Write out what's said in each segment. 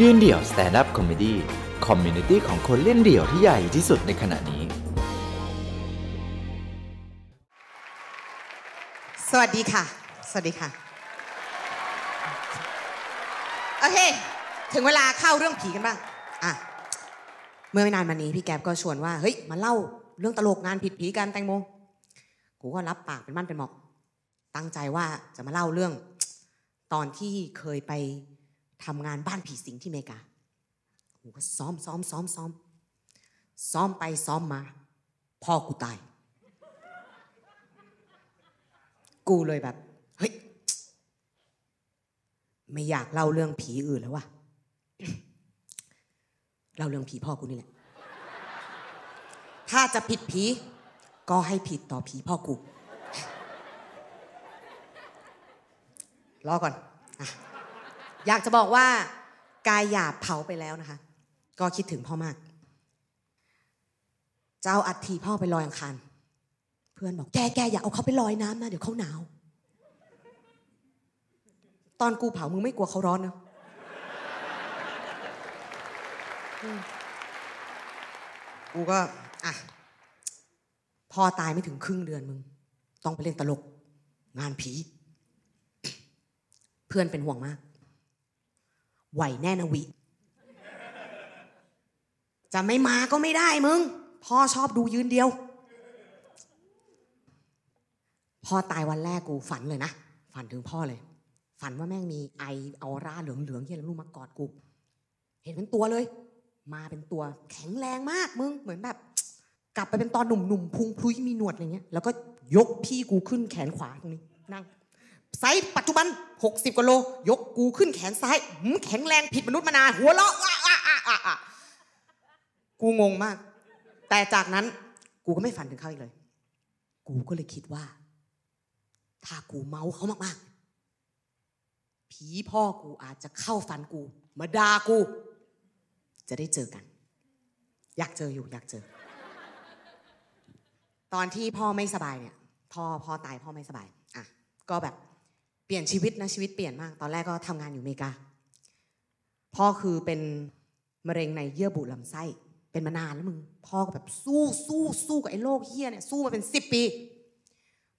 ยืนเดี่ยว stand-up comedy community ของคนเล่นเดี่ยวที่ใหญ่ที่สุดในขณะนี้ สวัสดีค่ะ สวัสดีค่ะ โอเค ถึงเวลาเข้าเรื่องผีกันบ้าง อะ เมื่อไม่นานมานี้พี่แก๊บก็ชวนว่า เฮ้ย มาเล่าเรื่องตลกงานผิดผีกันแตงโม กูก็รับปากเป็นมั่นเป็นเหมาะตั้งใจว่าจะมาเล่าเรื่อง ตอนที่เคยไป ทำงานบ้านผีสิงที่เมกากูก็ซ้อมซ้อมซ้อมซ้อมซ้อมไปซ้อมมา พ่อกูตาย กูเลยแบบ เฮ้ย ไม่อยากเล่าเรื่องผีอื่นแล้วว่ะเล่าเรื่องผีพ่อกูนี่แหละ ถ้าจะผิดผี ก็ให้ผิดต่อผีพ่อกู รอก่อนอะ อยากจะบอกว่ากายหยาบเผาไปแล้วนะคะ ก็คิดถึงพ่อมาก เจ้าอัฐิพ่อไปลอยอังคาร เพื่อนบอกแกแกอย่าเอาเขาไปลอยน้ำนะเดี๋ยวเขาหนาว ตอนกูเผามึงไม่กลัวเขาร้อนเนะกูก็อะพ่อตายไม่ถึงครึ่งเดือนมึง ต้องไปเล่นตลก งานผี เพื่อนเป็นห่วงมาก ไหวแน่นะวิ จะไม่มาก็ไม่ได้มึง พ่อชอบดูยืนเดียว พ่อตายวันแรกกูฝันเลยนะ ฝันถึงพ่อเลย ฝันว่าแม่งมีไอออร่าเหลืองๆที่อะไรไม่รู้มากอดกู เห็นเป็นตัวเลย มาเป็นตัวแข็งแรงมากมึงเหมือนแบบ กลับไปเป็นตอนหนุ่มๆพุงพลุยมีหนวดอะไรเงี้ย แล้วก็ยกพี่กูขึ้นแขนขวาตรงนี้นั่งไซส์ปัจจุบัน 60กว่าโล ยกกูขึ้นแขนซ้ายหืมแข็งแรงผิดมนุษย์มานานหัวเราะว้าอ้าอ้าอ้าอ้ากูงงมาก แต่จากนั้นกูก็ไม่ฝันถึงเขาอีกเลย กูก็เลยคิดว่า ถ้ากูเมาเขามากๆ ผีพ่อกูอาจจะเข้าฝันกู มาด่ากู จะได้เจอกัน อยากเจออยู่อยากเจอ ตอนที่พ่อไม่สบายเนี่ย พ่อพ่อตายพ่อไม่สบาย อะ ก็แบบ ลี่ยนชีวิตนะชีวิตเปลี่ยนมาก ตอนแรกก็ทำงานอยู่อเมริกาพ่อคือเป็นมะเร็งในเยื่อบุลำไส้ เป็นมานานแล้วมึง พ่อก็แบบสู้สู้สู้กับไอ้โรคเฮี้ยเนี่ยสู้มาเป็นสิบปี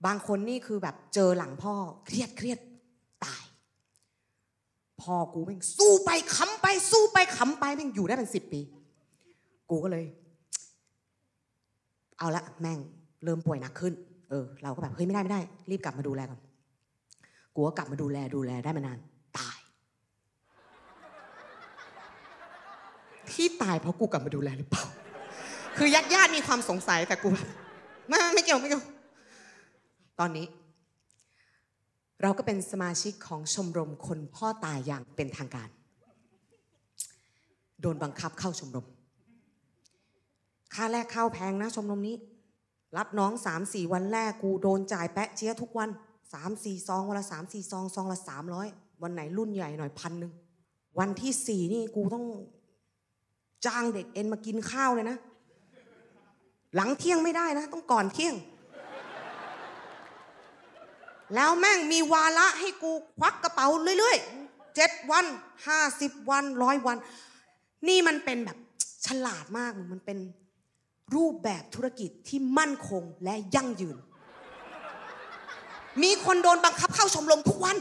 บางคนนี่คือแบบเจอหลังพ่อเครียดเครียดตาย พ่อกูแม่งสู้ไปขำไปสู้ไปขำไปแม่งอยู่ได้เป็นสิบปี กูก็เลย เอาละแม่งเริ่มป่วยหนักขึ้น เออ เราก็แบบเฮ้ยไม่ได้ไม่ได้ รีบกลับมาดูแลก่อน กูก็กลับมาดูแลดูแลได้มานาน ตายที่ตายเพราะกูกลับมาดูแลหรือเปล่า คือญาติญาติๆมีความสงสัยแต่กูแบบไม่ไม่เกี่ยวไม่เกี่ยวตอนนี้ เราก็เป็นสมาชิกของชมรมคนพ่อตายอย่างเป็นทางการ โดนบังคับเข้าชมรม ค่าแรกเข้าแพงนะชมรมนี้ รับน้องสามสี่วันแรกกูโดนจ่ายแปะเจี๊ยทุกวัน สามสี่ซองวันละสามสี่ซองซองละสามร้อยวันไหนรุ่นใหญ่หน่อยพันหนึ่งวันที่สี่นี่กูต้องจ้างเด็กเอ็นมากินข้าวเลยนะ หลังเที่ยงไม่ได้นะ ต้องก่อนเที่ยง แล้วแม่งมีวาระให้กูควักกระเป๋าเรื่อยๆเจ็ดวันห้าสิบวันร้อยวัน นี่มันเป็นแบบฉลาดมากมึงมันเป็นรูปแบบธุรกิจที่มั่นคงและยั่งยืน มีคนโดนบังคับเข้าชมรมทุกวัน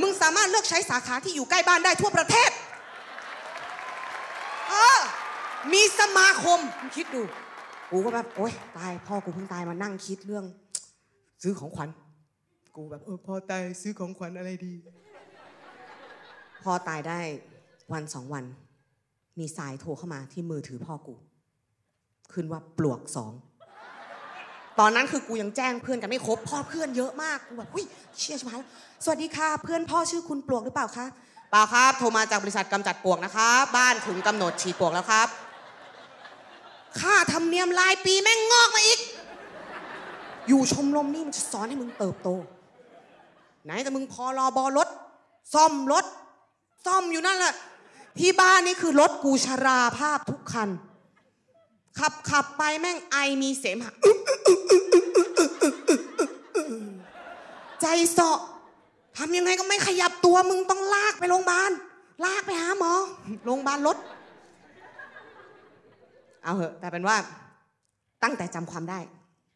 มึงสามารถเลือกใช้สาขาที่อยู่ใกล้บ้านได้ทั่วประเทศ เออ มีสมาคมมึงคิดดู กูก็แบบ โอ๊ย ตาย พ่อกูเพิ่งตายมานั่งคิดเรื่อง ซื้อของขวัญ กูแบบเออพ่อตายซื้อของขวัญอะไรดี พ่อตายได้วันสองวัน มีสายโทรเข้ามาที่มือถือพ่อกู ขึ้นว่าปลวกสอง ตอนนั้นคือกูยังแจ้งเพื่อนกันไม่ครบพ่อเพื่อนเยอะมากกูแบบหุ้ยเชี่ยชิบหายแล้วสวัสดีค่ะ เพื่อนพ่อชื่อคุณปลวกหรือเปล่าคะเปล่าครับ โทรมาจากบริษัทกำจัดปลวกนะครับ บ้านถึงกำหนดฉีดปลวกแล้วครับ ค่าธรรมเนียมรายปีแม่งงอกมาอีก อยู่ชมรมนี่มันจะสอนให้มึงเติบโต ไหนแต่มึงพอรอบอรถ ซ่อมรถ ซ่อมอยู่นั่นแหละ ที่บ้านนี่คือรถกูชราภาพทุกคัน ขับขับไปแม่งไอมีเสมหะใจเสาะทำยังไงก็ไม่ขยับตัวมึงต้องลากไปโรงพยาบาลลากไปหาหมอโรงพยาบาลรถเอาเหอะแต่เป็นว่าตั้งแต่จำความได้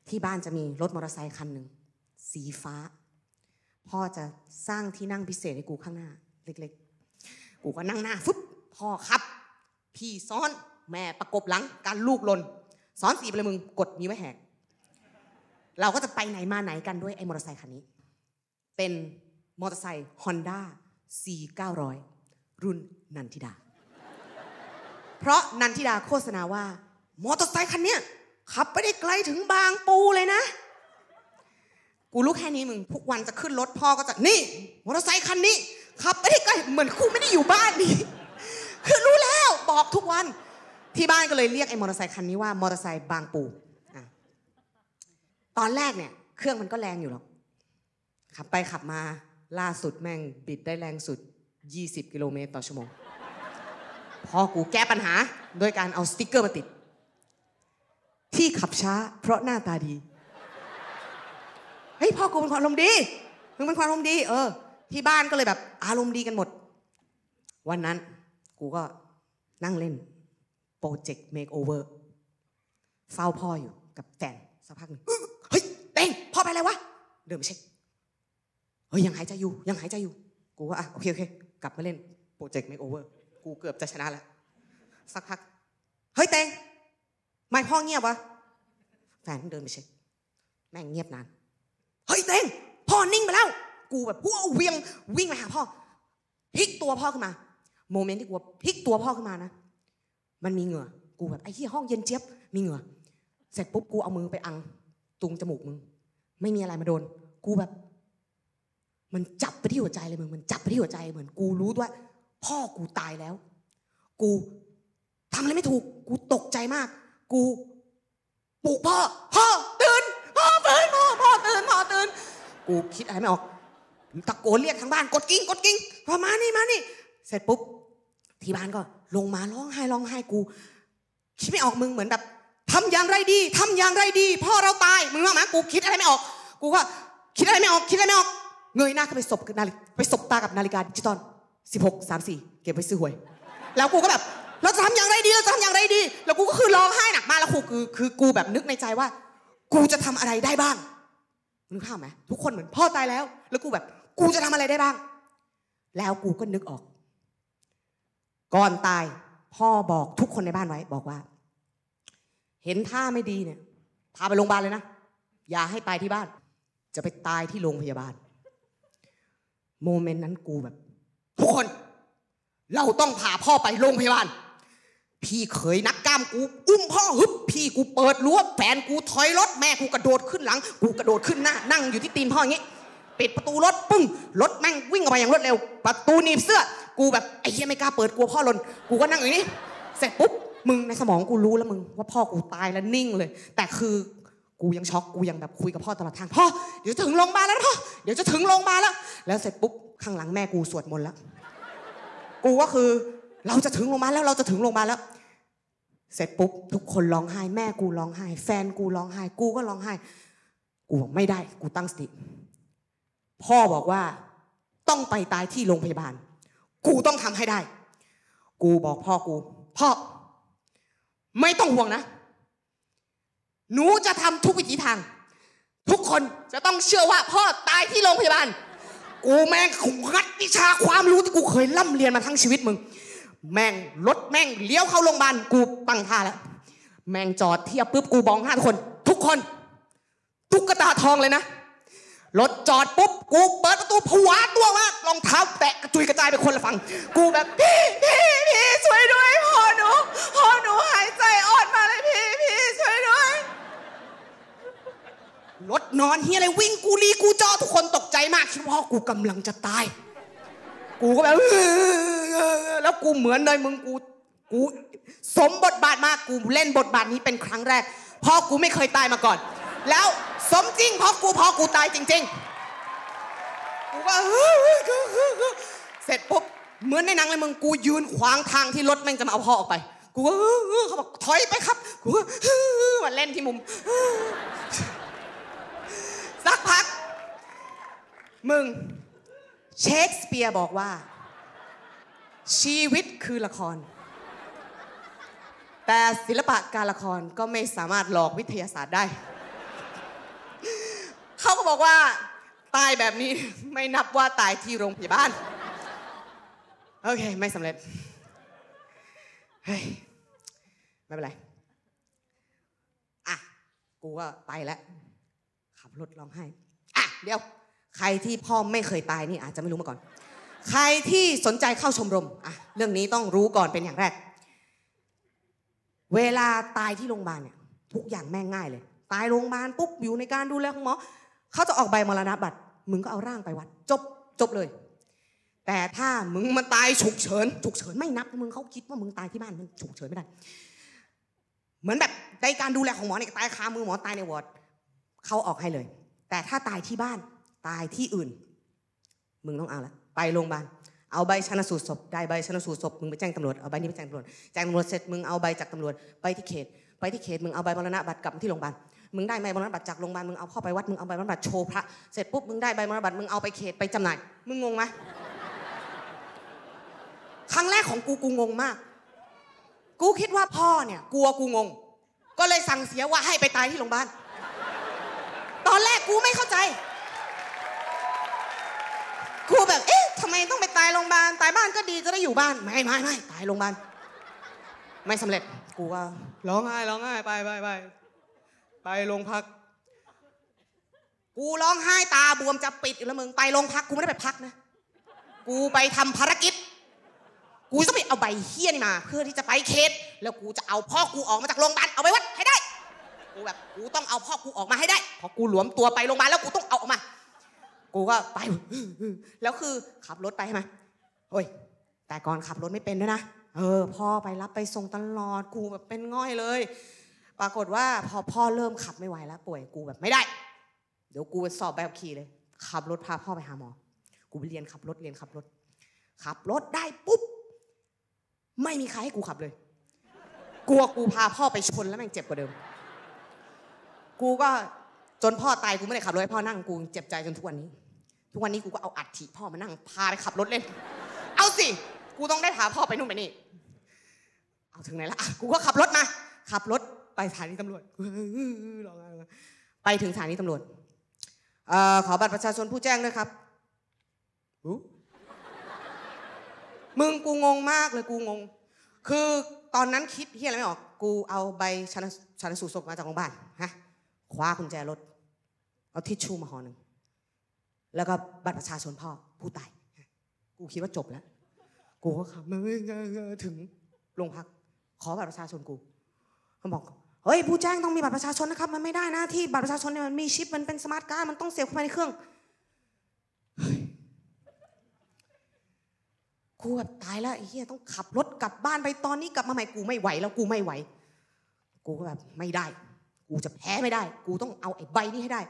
ที่บ้านจะมีรถมอเตอร์ไซค์คันหนึ่งสีฟ้า พ่อจะสร้างที่นั่งพิเศษให้กูข้างหน้า เล็กๆ กูก็นั่งหน้าฟึบพ่อครับ พี่ซ้อน แม่ประกบหลังการลูกหลนซ้อนสีไปเลยมึงกดมีไว้แหก เราก็จะไปไหนมาไหนกันด้วยไอ้มอเตอร์ไซคันนี้ เป็นมอเตอร์ไซค์ Honda C 900 รุ่นนันทิดา เพราะนันทิดาโฆษณาว่า มอเตอร์ไซค์คันเนี้ยขับไปได้ไกลถึงบางปูเลยนะ กูรู้แค่นี้มึง ทุกวันจะขึ้นรถพ่อก็จะ นี่ มอเตอร์ไซค์คันนี้ขับไปได้ไกลเหมือนกูไม่ได้อยู่บ้านนี่คือรู้แล้วบอกทุกวัน ที่บ้านก็เลยเรียกไอ้มอเตอร์ไซค์คันนี้ว่ามอเตอร์ไซค์บางปูตอนแรกเนี่ย เครื่องมันก็แรงอยู่หรอกขับไปขับมาล่าสุดแม่งบิดได้แรงสุด 20 กิโลเมตรต่อชั่วโมงพอกูแก้ปัญหาโดยการเอาสติกเกอร์มาติด ที่ขับช้า เพราะหน้าตาดีเฮ้ยพ่อกูเป็นคนอารมณ์ดีมึงเป็นคนอารมณ์ดี เออ ที่บ้านก็เลยแบบ อารมณ์ดีกันหมด วันนั้น กูก็นั่งเล่น Project Makeover เฝ้าพ่ออยู่กับแฟนสักพักหนึ่งเฮ้ยเต้งพ่อไปอะไรวะ เดินไปเช็คเฮ้ยยังหายใจอยู่ยังหายใจอยู่ กูก็อะโอเคโอเคกลับมาเล่น Project Makeover กูเกือบจะชนะแล้วสักพัก เฮ้ยเต้งไมพ่อเงียบวะแฟนเดินไปเช็คแม่งเงียบนานเฮ้ยเต้งพ่อนิ่งไปแล้ว กูแบบว้าวเวียงวิ่งไปหาพ่อพลิกตัวพ่อขึ้นมา moment ที่กูพลิกตัวพ่อขึ้นมานะ มันมีเหงื่อ กูแบบไอ้ที่ห้องเย็นเจี๊ยบ มีเหงื่อ เสร็จปุ๊บกูเอามือไปอัง ตรงจมูกมึง ไม่มีอะไรมาโดน กูแบบ มันจับไปที่หัวใจเลยมึง มันจับไปที่หัวใจเหมือนกูรู้ว่า พ่อกูตายแล้ว กูทำอะไรไม่ถูก กูตกใจมาก กูปลุกพ่อ พ่อตื่น พ่อตื่น พ่อพ่อตื่น พ่อตื่น กูคิดอะไรไม่ออก ตะโกนเรียกทั้งบ้าน กดกิ้ง กดกิ้งพอมานี่ มานี่ เสร็จปุ๊บ ที่บ้านก็ลงมาร้องไห้ร้องไห้กูคิดไม่ออกมึงเหมือนแบบทำอย่างไรดีทำอย่างไรดีพ่อเราตายมึงว่าไหมกูคิดอะไรไม่ออก กูก็คิดอะไรไม่ออกคิดอะไรไม่ออก เงยหน้าขึ้นไปสบนาฬิไปสบตากับนาฬิกาดิจิตอล16 34เก็บไว้ซื้อหวย แล้วกูก็แบบเราจะทำอย่างไรดีเราจะทำอย่างไรดี แล้วกูก็คือร้องไห้หนักมากแล้วกูคือคือกูแบบนึกในใจว่า กูจะทำอะไรได้บ้างมึงภาพไหมทุกคนเหมือนพ่อตายแล้ว แล้วกูแบบ กูจะทำอะไรได้บ้าง แล้วกูก็นึกออก ก่อนตายพ่อบอกทุกคนในบ้านไว้ บอกว่า เห็นท่าไม่ดีเนี่ย พาไปโรงพยาบาลเลยนะ อย่าให้ตายที่บ้าน จะไปตายที่โรงพยาบาล โมเมนต์นั้นกูแบบ ทุกคน เราต้องพาพ่อไปโรงพยาบาล พี่เคยนักกล้ามกู อุ้มพ่อฮึบพี่กูเปิดรั้วแฟนกูถอยรถแม่กูกระโดดขึ้นหลัง กูกระโดดขึ้นหน้า นั่งอยู่ที่ตีนพ่ออย่างงี้ ปิดประตูรถปึ้งรถแม่งวิ่งออกไปอย่างรวดเร็ว ประตูหนีบเสื้อ กูแบบไอ้เหี้ยไม่กล้าเปิดกลัวพ่อหล่นกูก็นั่งอย่างนี้เสร็จปุ๊บมึงในสมองกูรู้แล้วมึงว่าพ่อกูตายแล้วนิ่งเลย แต่คือกูยังช็อกกูยังแบบคุยกับพ่อตลอดทางพ่อเดี๋ยวจะถึงโรงพยาบาลแล้วพ่อเดี๋ยวจะถึงโรงพยาบาลแล้ว แล้วเสร็จปุ๊บข้างหลังแม่กูสวดมนต์แล้วกูก็คือเราจะถึงโรงพยาบาลแล้วเราจะถึงโรงพยาบาลแล้ว เสร็จปุ๊บทุกคนร้องไห้แม่กูร้องไห้ แฟนกูร้องไห้ กูก็ร้องไห้ กูบอกไม่ได้ กูตั้งสติ พ่อบอกว่า ต้องไปตายที่โรงพยาบาล กูต้องทำให้ได้ กูบอกพ่อกู พ่อ ไม่ต้องห่วงนะ หนูจะทำทุกวิถีทาง ทุกคนจะต้องเชื่อว่าพ่อตายที่โรงพยาบาล กูแม่งงัดวิชาความรู้ที่กูเคยล่ำเรียนมาทั้งชีวิตมึง แม่งรถแม่งเลี้ยวเข้าโรงพยาบาลกูตั้งท่าแล้วแม่งจอดเทียบปุ๊บกูบองห้าทุกคน ทุกคน ตุ๊กตาทองเลยนะ รถจอดปุ๊บ กูเปิดประตูผวาตัวมากรองเท้าแตะกระจุยกระจายไปคนละฝั่ง กูแบบพี่พี่พี่ช่วยด้วยพ่อหนูพ่อหนูหายใจอ่อนมาเลยพี่พี่ช่วยด้วย รถนอนเฮียอะไรวิ่งกูรีกูจอทุกคนตกใจมากคิดว่ากูกำลังจะตาย กูก็แบบแล้วกูเหมือนเลยมึงกูกูสมบทบาทมากกูเล่นบทบาทนี้เป็นครั้งแรกพ่อกูไม่เคยตายมาก่อน แล้วสมจริงเพราะกูเพอกูตายจริง ๆ กูก็เสร็จปุ๊บเหมือนในหนังเลยมึงกูยืนขวางทางที่รถแม่งจะมาเอาพ่อออกไป กูก็เขาบอกถอยไปครับ กูก็มาเล่นที่มุม สักพัก มึง เชคสเปียร์บอกว่า ชีวิตคือละคร แต่ศิลปะการละครก็ไม่สามารถหลอกวิทยาศาสตร์ได้ บอกว่า ตายแบบนี้ไม่นับว่าตายที่โรงพยาบาล โอเค ไม่สำเร็จ เฮ้ย ไม่เป็นไร อะ กูก็ไปแล้ว ขับรถร้องไห้ อะ เดี๋ยว ใครที่พ่อไม่เคยตายนี่อาจจะไม่รู้มาก่อน ใครที่สนใจเข้าชมรม อะ เรื่องนี้ต้องรู้ก่อนเป็นอย่างแรก เวลาตายที่โรงพยาบาลเนี่ยทุกอย่างแม่งง่ายเลย ตายโรงพยาบาลปุ๊บอยู่ในการดูแลของหมอ เขาจะออกใบมรณะบัตรมึงก็เอาร่างไปวัด จบจบเลย แต่ถ้ามึงมาตายฉุกเฉินฉุกเฉินไม่นับมึงเขาคิดว่ามึงตายที่บ้านมึงฉุกเฉินไม่ได้ เหมือนแบบในการดูแลของหมอเนี่ยตายคามือหมอตายในวอร์ดเขาออกให้เลย แต่ถ้าตายที่บ้านตายที่อื่น มึงต้องเอาละไปโรงพยาบาลเอาใบชนสูตรศพได้ใบชนสูตรศพมึงไปแจ้งตำรวจเอาใบนี้ไปแจ้งตำรวจแจ้งตำรวจเสร็จมึงเอาใบจากตำรวจไปที่เขต ไปที่เขตมึงเอาใบมรณะบัตรกลับมาที่โรงพยาบาล มึงได้ใบมรณบัตรจากโรงพยาบาลมึงเอาเข้าไปวัดมึงเอาใบมรณบัตรโชว์พระเสร็จปุ๊บมึงได้ใบมรณบัตรมึงเอาไปเขตไปจำหน่ายมึงงงไหมครั้งแรกของกูกูงงมาก กูคิดว่าพ่อเนี่ย กลัวกูงง ก็เลยสั่งเสียว่าให้ไปตายที่โรงพยาบาลตอนแรกกูไม่เข้าใจกูแบบเอ๊ะทำไมต้องไปตายโรงพยาบาลตายบ้านก็ดีจะได้อยู่บ้านไม่ไม่ไม่ตายโรงพยาบาลไม่สำเร็จกูว่าร้องไห้ร้องไห้ไปไปไป ไปโรงพัก กูร้องไห้ตาบวมจะปิดอยู่แล้วมึงไปโรงพักกูไม่ได้ไปพักนะ กูไปทำภารกิจ กูจะไปเอาใบเฮี้ยนี่มา เพื่อที่จะไปเขตแล้วกูจะเอาพ่อกูออกมาจากโรงพยาบาลเอาไปวัดให้ได้ กูแบบกูต้องเอาพ่อกูออกมาให้ได้เพราะกูหลวมตัวไปโรงพยาบาลแล้วกูต้องเอาออกมา กูก็ไป แล้วคือขับรถไปใช่ไหมเฮ้ย แต่ก่อนขับรถไม่เป็นด้วยนะ เออ พ่อไปรับไปส่งตลอด กูแบบเป็นง่อยเลย ปรากฏว่าพอพ่อเริ่มขับไม่ไหวแล้ว ป่วยกูแบบไม่ได้ เดี๋ยวกูสอบแบขับขี่เลย ขับรถพาพ่อไปหาหมอ กูไปเรียนขับรถเรียนขับรถ ขับรถได้ปุ๊บ ไม่มีใครให้กูขับเลย กลัวกูพาพ่อไปชนแล้วแม่งเจ็บกว่าเดิม กูก็จนพ่อตายกูไม่ได้ขับรถให้พ่อนั่งกูเจ็บใจจนทุกวันนี้ ทุกวันนี้กูก็เอาอัฐิพ่อมานั่งพาไปขับรถเล่น เอาสิ กูต้องได้พาพ่อไปนู่นไปนี่ เอาถึงไหนละกูก็ขับรถมา ขับรถ ไปสถานีตำรวจร้องไปถึงสถานีตำรวจเอ่อขอบัตรประชาชนผู้แจ้งด้วยครับมึงกูงงมากเลยกูงง คือตอนนั้นคิดเฮียอะไรไม่ออก กูเอาใบชันชันสูตรศพมาจากโรงพยาบาลฮะคว้ากุญแจรถ เอาทิชชู่มาห่อหนึ่ง แล้วก็บัตรประชาชนพ่อผู้ตาย กูคิดว่าจบแล้ว กูก็ขับมาถึงโรงพัก ขอบัตรประชาชนกูเขาบอก เฮ้ยผู้แจ้งต้องมีบัตรประชาชนนะครับ มันไม่ได้นะที่บัตรประชาชนเนี่ยมันมีชิปมันเป็น smart card มันต้องเสียบเข้าไปในเครื่องกูแบบตายแล้วไอ้เหี้ยต้องขับรถกลับบ้านไปตอนนี้กลับมาใหม่กูไม่ไหวแล้วกูไม่ไหว กูก็แบบไม่ได้ กูจะแพ้ไม่ได้ กูต้องเอาไอ้ใบนี้ให้ได้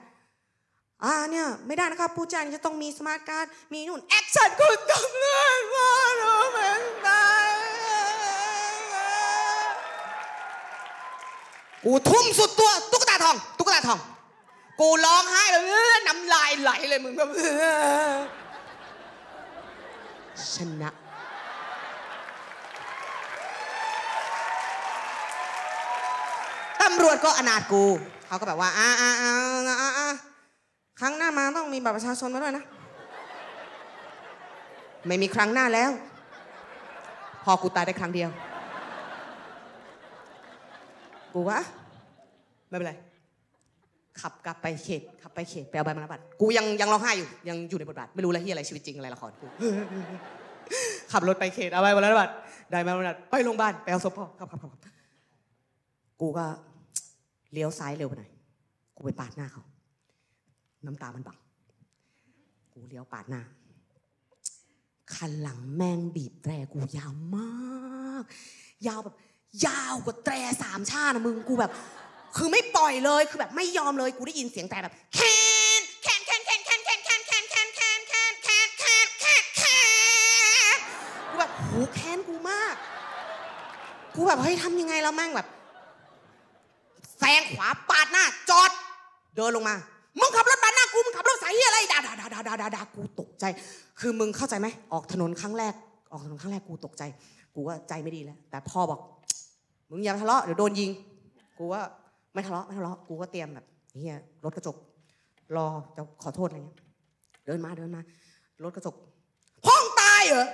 อ่าเนี่ยไม่ได้นะครับ ผู้แจ้งจะต้องมี smart card มีนู่น action คุณต้องเล่นว่าเราเป็นตา กูทุ่มสุดตัวตุ๊กตาทอง ตุ๊กตาทอง กูร้องไห้เลยเออน้ำลายไหลเลยมึงแบบเออชนะตำรวจก็อนาถกู เขาก็แบบว่าอ่าอ่าอ่าอ่าอ่าครั้งหน้ามาต้องมีบัตรประชาชนมาด้วยนะ ไม่มีครั้งหน้าแล้ว พอกูตายได้ครั้งเดียว กูว่าไม่เป็นไร ขับกลับไปเขตขับไปเขตไปเอาใบมรณบัตรกูยังยังร้องไห้อยู่ยังอยู่ในบทบาทไม่รู้แล้วที่อะไรชีวิตจริงอะไรละครกูขับรถไปเขตเอาใบมรณบัตรได้ใบมรณบัตรไปโรงพยาบาลไปเอาศพพ่อครับครับครับครับกูก็เลี้ยวซ้ายเร็วไปหน่อยกูไปปาดหน้าเขาน้ำตามันบังกูเลี้ยวปาดหน้าคันหลังแม่งบีบแตรกูยาวมาก ยาวแบบ ยาวกว่าแตรสามชาตินะมึงกูแบบ คือไม่ปล่อยเลยคือแบบไม่ยอมเลยกูได้ยินเสียงแต่แบบแคนแคนแคนแคนแคนแคนแคนแคนแคนแคนแคนแคนแคนแคนแคนกูแบบโหแคนกูมาก กูแบบเฮ้ยทำยังไงแล้วแม่งแบบแซงขวาปาดหน้า จอด เดินลงมามึงขับรถปาดหน้ากูมึงขับรถสายเหี้ยอะไรด่าด่าด่าด่าด่าด่าดากูตกใจ คือมึงเข้าใจไหมออกถนนครั้งแรก ออกถนนครั้งแรกกูตกใจ กูว่าใจไม่ดีแล้ว แต่พ่อบอก มึงอย่าทะเลาะเดี๋ยวโดนยิง กูว่าไม่ทะเลาะไม่ทะเลาะกูก็เตรียมแบบเฮียรถกระจก รอจะขอโทษอะไรเงี้ยเดินมาเดินมารถกระจกพ่องตายเหรอ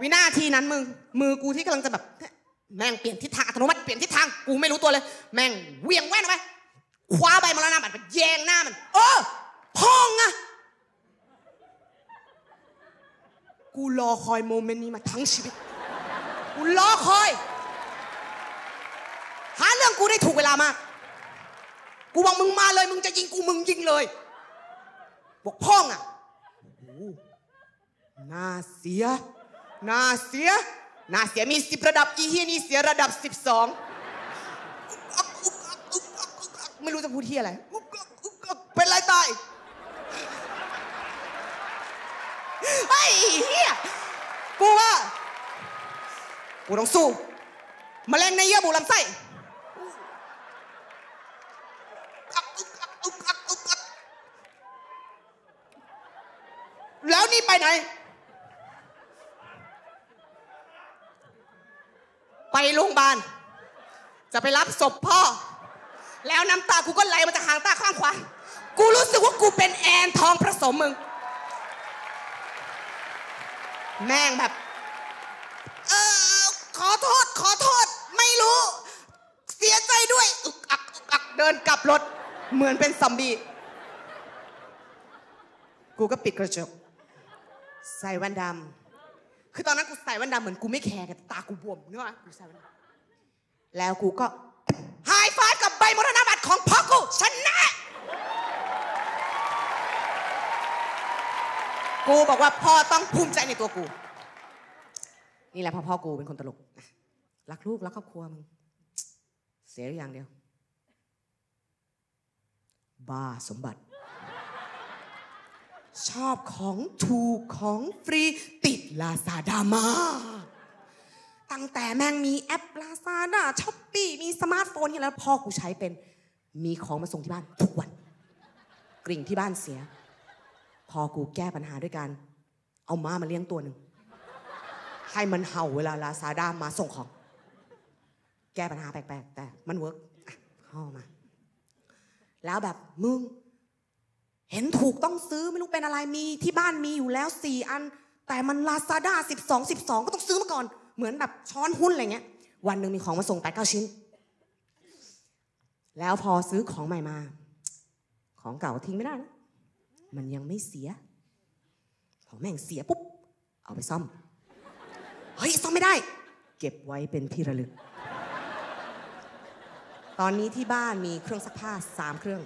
วินาทีนั้นมึงมือกูที่กำลังจะแบบแม่งเปลี่ยนทิศทางอัตโนมัติเปลี่ยนทิศทางกูไม่รู้ตัวเลย แม่งเวียงแว่นไปคว้าใบมรณะบัตรไปแยงหน้ามัน เออ พ่องอะกูรอคอยโมเมนต์นี้มาทั้งชีวิต กูรอคอย หาเรื่องกูได้ถูกเวลามาก กูบอกมึงมาเลย มึงจะยิงกูมึงยิงเลย บอกพ่องอะหน่าเสีย น่าเสีย น่าเสียมีสิบระดับอีเฮียนี่เสียระดับสิบสองไม่รู้จะพูดที่อะไรเป็นไรตาย ไอ้เฮียกูว่า กูต้องสู้มะเร็งในเยื่อบุลำไส้แล้วนี่ไปไหน ไปโรงพยาบาล จะไปรับศพพ่อ แล้วน้ำตากูก็ไหลมาจากหางตาข้างขวา กูรู้สึกว่ากูเป็นแอนทองผสมมึง แม่งแบบ เออขอโทษขอโทษ ไม่รู้ เสียใจด้วยอึกอักอึกอักเดินกลับรถ เหมือนเป็นซอมบี้ กูก็ปิดกระจก ใส่แว่นดำ คือตอนนั้นกูใส่แว่นดำเหมือนกูไม่แคร์กับตากูบวมเนกอะกูใส่แว่นดำแล้วกูก็ไฮไฟกับใบมรณบัตรของพ่อกูชนะ กูบอกว่าพ่อต้องภูมิใจในตัวกู นี่แหละพ่อพ่อกูเป็นคนตลก รักลูกรักครอบครัวมึง เสียอย่างเดียว บ้าสมบัติ ชอบของถูกของฟรีติดลาซาด้ามาตั้งแต่แม่งมีแอป Lazada Shopee มีสมาร์ทโฟนที่แล้วพ่อกูใช้เป็น มีของมาส่งที่บ้านทุกวัน กริ่งที่บ้านเสีย พอกูแก้ปัญหาด้วยการเอาหมามาเลี้ยงตัวหนึ่งให้มันเห่าเวลาลาซาด้ามาส่งของ แก้ปัญหาแปลกๆ แต่มัน work เข้ามา แล้วแบบมึง เห็นถูกต้องซื้อไม่รู้เป็นอะไรมีที่บ้านมีอยู่แล้วสี่อัน แต่มันลาซาด้าสิบสองสิบสองก็ต้องซื้อมาก่อน เหมือนแบบช้อนหุ้นอะไรเงี้ย วันหนึ่งมีของมาส่งแปดเก้าชิ้น แล้วพอซื้อของใหม่มา ของเก่าทิ้งไม่ได้นะ มันยังไม่เสีย พอแม่งเสียปุ๊บ เอาไปซ่อม เฮ้ย ซ่อมไม่ได้ เก็บไว้เป็นที่ระลึก ตอนนี้ที่บ้านมีเครื่องซักผ้าสามเครื่อง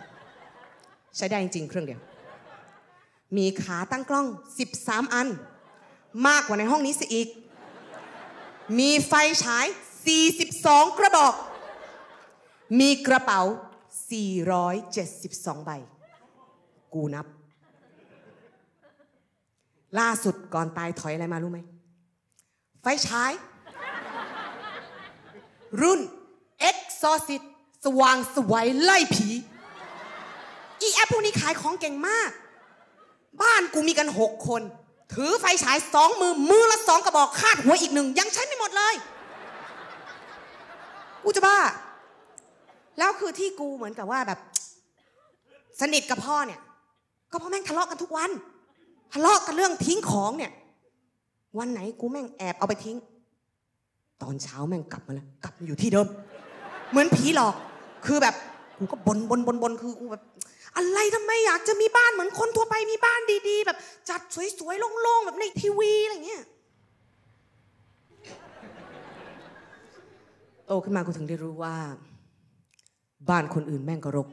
ใช้ได้จริงๆเครื่องเดียว มีขาตั้งกล้อง 13 อัน มากกว่าในห้องนี้สิอีก มีไฟฉาย 42 กระบอก มีกระเป๋า 472 ใบ กูนับ ล่าสุดก่อนตายถอยอะไรมารู้ไหม ไฟฉาย รุ่น Exorcist สว่างสวัยไล่ผี อีแอปพวกนี้ขายของเก่งมาก บ้านกูมีกันหกคน ถือไฟฉายสองมือ มือละสองกระบอกคาดหัวอีกหนึ่ง ยังใช้ไม่หมดเลย กูจะบ้า แล้วคือที่กูเหมือนกับว่าแบบ สนิทกับพ่อเนี่ย ก็เพราะแม่งทะเลาะกันทุกวัน ทะเลาะกันเรื่องทิ้งของเนี่ย วันไหนกูแม่งแอบเอาไปทิ้ง ตอนเช้าแม่งกลับมาแล้วกลับมาอยู่ที่เดิม เหมือนผีหลอก คือแบบกูก็บนบนบนบนคือกูแบบ อะไรทำไมอยากจะมีบ้านเหมือนคนทั่วไปมีบ้านดีๆ แบบ จัดสวยๆโล่งๆแบบในทีวีอะไรเงี้ยโตขึ้นมากูถึงได้รู้ว่า บ้านคนอื่นแม่งก็รก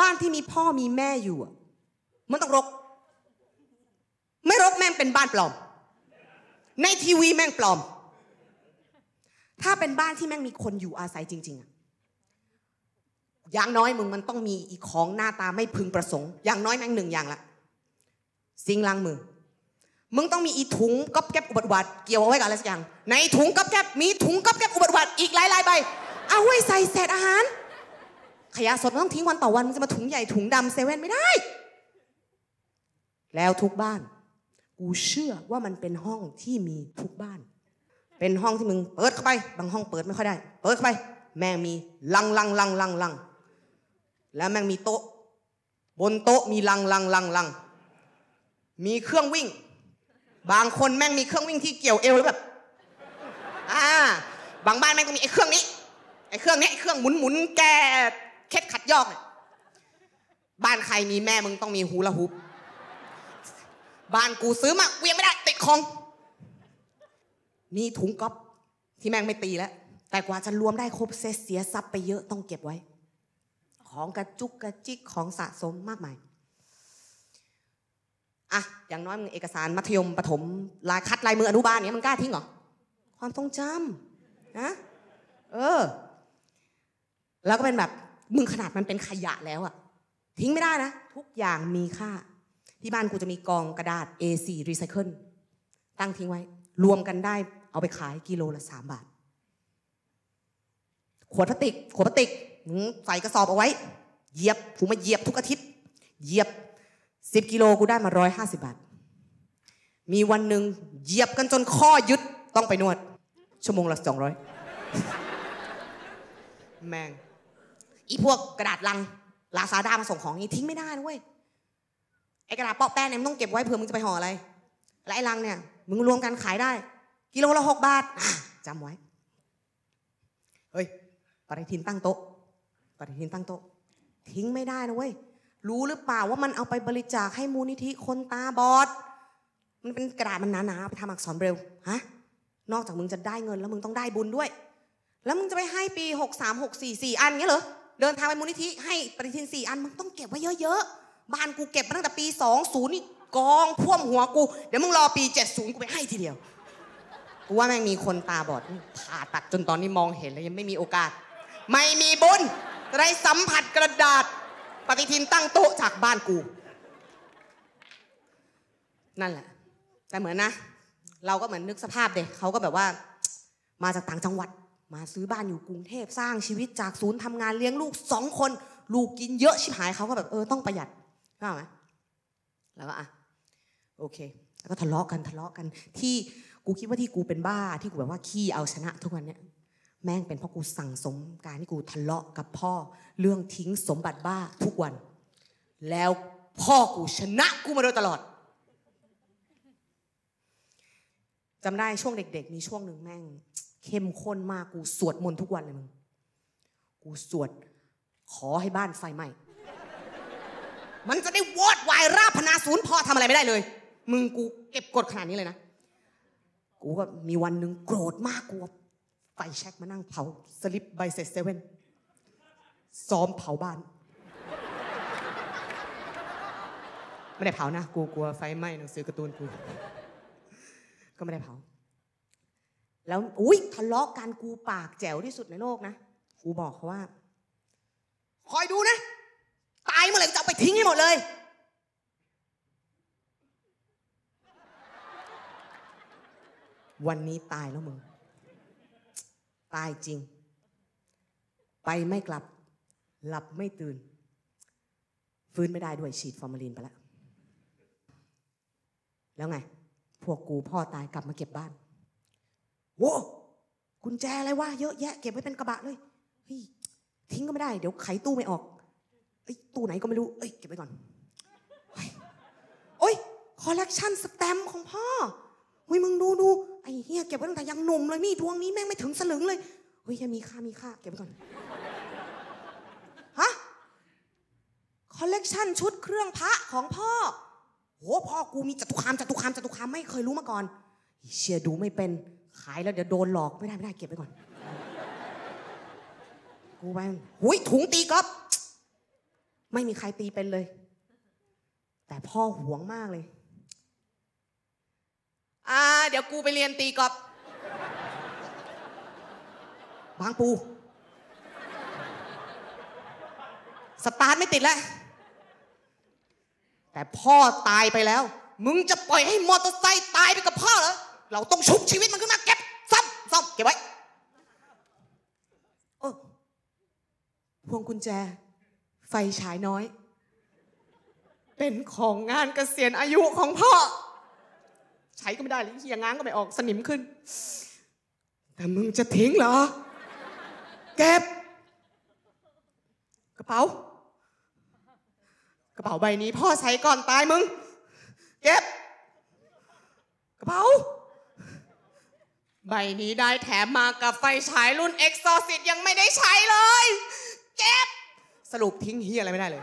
บ้านที่มีพ่อมีแม่อยู่มันต้องรก ไม่รกแม่งเป็นบ้านปลอม ในทีวีแม่งปลอม ถ้าเป็นบ้านที่แม่งมีคนอยู่อาศัยจริง ๆอะอย่างน้อยมึงมันต้องมีอีกของหน้าตาไม่พึงประสงค์ อย่างน้อยแม่งหนึ่งอย่างละซิงล้างมือ มึงต้องมีอีถุงก๊อบแก๊บอุบัติเหตุเกี่ยวเอาไว้กับอะไรสักอย่าง ในถุงก๊อบแก๊บมีถุงก๊อบแก๊บอุบัติเหตุอีกหลายๆใบ เอาไว้ใส่เศษอาหาร ขยะสดมันต้องทิ้งวันต่อวันมันจะมาถุงใหญ่ถุงดำเซเว่นไม่ได้ แล้วทุกบ้าน กูเชื่อว่ามันเป็นห้องที่มีทุกบ้าน เป็นห้องที่มึงเปิดเข้าไป บางห้องเปิดไม่ค่อยได้ เปิดเข้าไป แม่งมีลังลังลังลังลังแล้วแม่งมีโต๊ะ บนโต๊ะมีลังลังลังลังมีเครื่องวิ่ง บางคนแม่งมีเครื่องวิ่งที่เกี่ยวเอวแล้วแบบอ่าบางบ้านแม่งก็มีไอ้เครื่องนี้ไอ้เครื่องนี้ไอ้เครื่องหมุนหมุนแก เคล็ดขัดยอกเนี่ยบ้านใครมีแม่มึงต้องมีฮูลาฮูปบ้านกูซื้อมากูยังไม่ได้ติดของมีถุงก๊อปที่แม่งไม่ตีแล้ว แต่กว่าจะรวมได้ครบเซตเสียทรัพย์ไปเยอะต้องเก็บไว้ ของกระจุกกระจิกของสะสมมากมายอะอย่างน้อยมึงเอกสารมัธยมประถมลายคัดลายมืออนุบาลเนี้ยมึงกล้าทิ้งเหรอความทรงจำนะเออ แล้วก็เป็นแบบ มึงขนาดมันเป็นขยะแล้วอะทิ้งไม่ได้นะ ทุกอย่างมีค่า ที่บ้านกูจะมีกองกระดาษ A4 Recycle ตั้งทิ้งไว้ รวมกันได้เอาไปขายกิโลละสามบาท ขวดพลาสติก ขวดพลาสติกใส่กระสอบเอาไว้ เหยียบกูมาเหยียบทุกอาทิตย์ เหยียบสิบกิโลกูได้มาร้อยห้าสิบาท มีวันหนึ่งเหยียบกันจนข้อยึดต้องไปนวด ชั่วโมงละสองร้อยแมง อีพวกกระดาษลังลาซาด้ามาส่งของนี้ทิ้งไม่ได้นะเว้ยไอกระดาษเปาะแป้งเนี่ยมึงต้องเก็บไว้เผื่อมึงจะไปห่ออะไรและไอลังเนี่ย มึงรวมกันขายได้ กิโลละหกบาทจำไว้เฮ้ยปฏิทินตั้งโต๊ะปฏิทินตั้งโต๊ะ ทิ้งไม่ได้นะเว้ยรู้หรือเปล่าว่ามันเอาไปบริจาคให้มูลนิธิคนตาบอด มันเป็นกระดาษมันหนาๆไปทำอักษรเบรลฮะนอกจากมึงจะได้เงินแล้วมึงต้องได้บุญด้วย แล้วมึงจะไปให้ปี6 3 6 4 4อันเงี้ยเหรอ เดินทางไปมูลนิธิให้ปฏิทิน4อันมึงต้องเก็บไว้เยอะๆ บ้านกูเก็บมาตั้งแต่ปี20นี่กองพ่วมหัวกู เดี๋ยวมึงรอปี70กูไปให้ทีเดียว กูว่าแม่งมีคนตาบอดผ่าตัดจนตอนนี้มองเห็นแล้วยังไม่มีโอกาส ไม่มีบุญจะได้สัมผัสกระดาษ ปฏิทินตั้งโต๊ะจากบ้านกู นั่นแหละ แต่เหมือนนะ เราก็เหมือนนึกสภาพเด็กเขาก็แบบว่า มาจากต่างจังหวัด มาซื้อบ้านอยู่กรุงเทพสร้างชีวิตจากศูนย์ทำงานเลี้ยงลูกสองคน ลูกกินเยอะชิบหายเขาก็แบบเออต้องประหยัดเข้าไหมแล้วก็อะโอเค แล้วก็ทะเลาะกันทะเลาะกัน ที่กูคิดว่าที่กูเป็นบ้าที่กูแบบว่าขี้เอาชนะทุกวันเนี้ยแม่งเป็นเพราะกูสั่งสมการที่กูทะเลาะกับพ่อ เรื่องทิ้งสมบัติบ้าทุกวัน แล้วพ่อกูชนะกูมาโดยตลอดจำได้ช่วงเด็ก ๆ มีช่วงหนึ่งแม่ง เข้มข้นมากกูสวดมนต์ทุกวันเลยมึง กูสวดขอให้บ้านไฟไหม้ มันจะได้วอดวายราพนาศูนย์พอทำอะไรไม่ได้เลย มึงกูเก็บกดขนาดนี้เลยนะ กูก็มีวันหนึ่งโกรธมากกูเอาไฟแช็กมานั่งเผาสลิปใบเสร็จเซเว่นซ้อมเผาบ้าน ไม่ได้เผานะ กูกลัวไฟไหม้หนังสือการ์ตูนกู ก็ไม่ได้เผา แล้วอุ้ยทะเลาะกันกูปากแจ๋วที่สุดในโลกนะกูบอกเขาว่า คอยดูนะ ตายเมื่อไหร่จะเอาไปทิ้งให้หมดเลย วันนี้ตายแล้วมึง ตายจริง ไปไม่กลับ หลับไม่ตื่น ฟื้นไม่ได้ด้วยฉีดฟอร์มาลีนไปแล้ว แล้วไง พวกกูพ่อตายกลับมาเก็บบ้าน โว้กุญแจอะไรวะเยอะแยะเก็บไว้เป็นกระบะเลยเฮ้ยทิ้งก็ไม่ได้เดี๋ยวไขตู้ไม่ออกเอ้ยตู้ไหนก็ไม่รู้เอ้ยเก็บไว้ก่อนเฮ้ยโอ้ยคอลเลกชันสแตมป์ของพ่อเฮ้ยมึงดูดูไอ้เหี้ยเก็บไว้ตั้งแต่ยังหนุ่มเลยนี่ดวงนี้แม่งไม่ถึงสลึงเลยเฮ้ยยังมีค่ามีค่าเก็บไว้ก่อนฮะคอลเลกชันชุดเครื่องพระของพ่อโหพ่อกูมีจตุคามจตุคามจตุคามไม่เคยรู้มาก่อนเชียดูไม่เป็น ขายแล้วเดี๋ยวโดนหลอกไม่ได้ไม่ได้เก็บไว้ก่อน กูไปหุยถุงตีกอฟไม่มีใครตีเป็นเลย แต่พ่อหวงมากเลย อ่า เดี๋ยวกูไปเรียนตีกอฟบางปู สตาร์ทไม่ติดแล้ว แต่พ่อตายไปแล้ว มึงจะปล่อยให้มอเตอร์ไซค์ตายไปกับพ่อเหรอ เราต้องชุบชีวิตมันขึ้นมาเก็บซ่อมซ่อมเก็บไว้เออพวงกุญแจ ไฟฉายน้อย เป็นของงานเกษียณอายุของพ่อ ใช้ก็ไม่ได้เลยเฮียง้างก็ไม่ออกสนิมขึ้น แต่มึงจะทิ้งเหรอ เก็บ กระเป๋า กระเป๋าใบนี้พ่อใช้ก่อนตายมึง เก็บ กระเป๋า ใบนี้ได้แถมมากับไฟฉายรุ่น e x o r c i s t ยังไม่ได้ใช้เลย เก็บ สรุปทิ้งเฮียอะไรไม่ได้เลย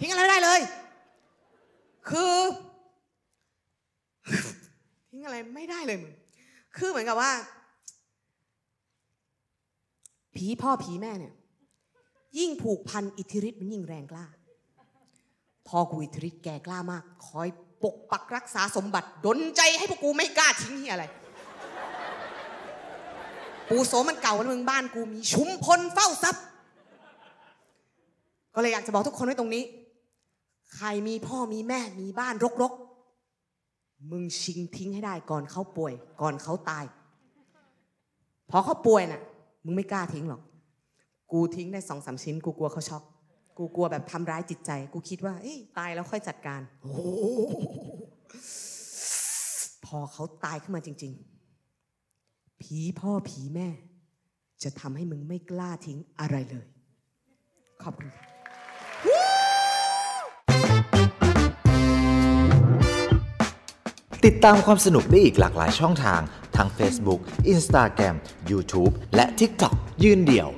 ทิ้งอะไรไม่ได้เลย คือ ทิ้งอะไรไม่ได้เลยมึงคือเหมือนกับว่า ผีพ่อผีแม่เนี่ย ยิ่งผูกพันอิทธิฤทธิ์มันยิ่งแรงกล้าพ่อกูอิทธิฤทธิ์แกกล้ามาก คอย ปกปักรักษาสมบัติดนใจให้พวกกูไม่กล้าทิ้งเฮียอะไร ปูโสมันเก่าแล้วมึงบ้านกูมีชุมพลเฝ้าทรัพย์ ก็เลยอยากจะบอกทุกคนไว้ตรงนี้ ใครมีพ่อมีแม่มีบ้านรกๆ มึงชิงทิ้งให้ได้ก่อนเขาป่วย ก่อนเขาตาย พอเขาป่วยน่ะ มึงไม่กล้าทิ้งหรอก กูทิ้งได้สองสามชิ้น กูกลัวเขาช็อก กูกลัวแบบทำร้ายจิตใจ กูคิดว่าเอ้ตายแล้วค่อยจัดการโอ้พอเขาตายขึ้นมาจริง ๆ ผีพ่อผีแม่ จะทำให้มึงไม่กล้าทิ้งอะไรเลย ขอบคุณติดตามความสนุกได้อีกหลากหลายช่องทาง ทั้ง Facebook Instagram YouTube และ TikTok ยืนเดี่ยว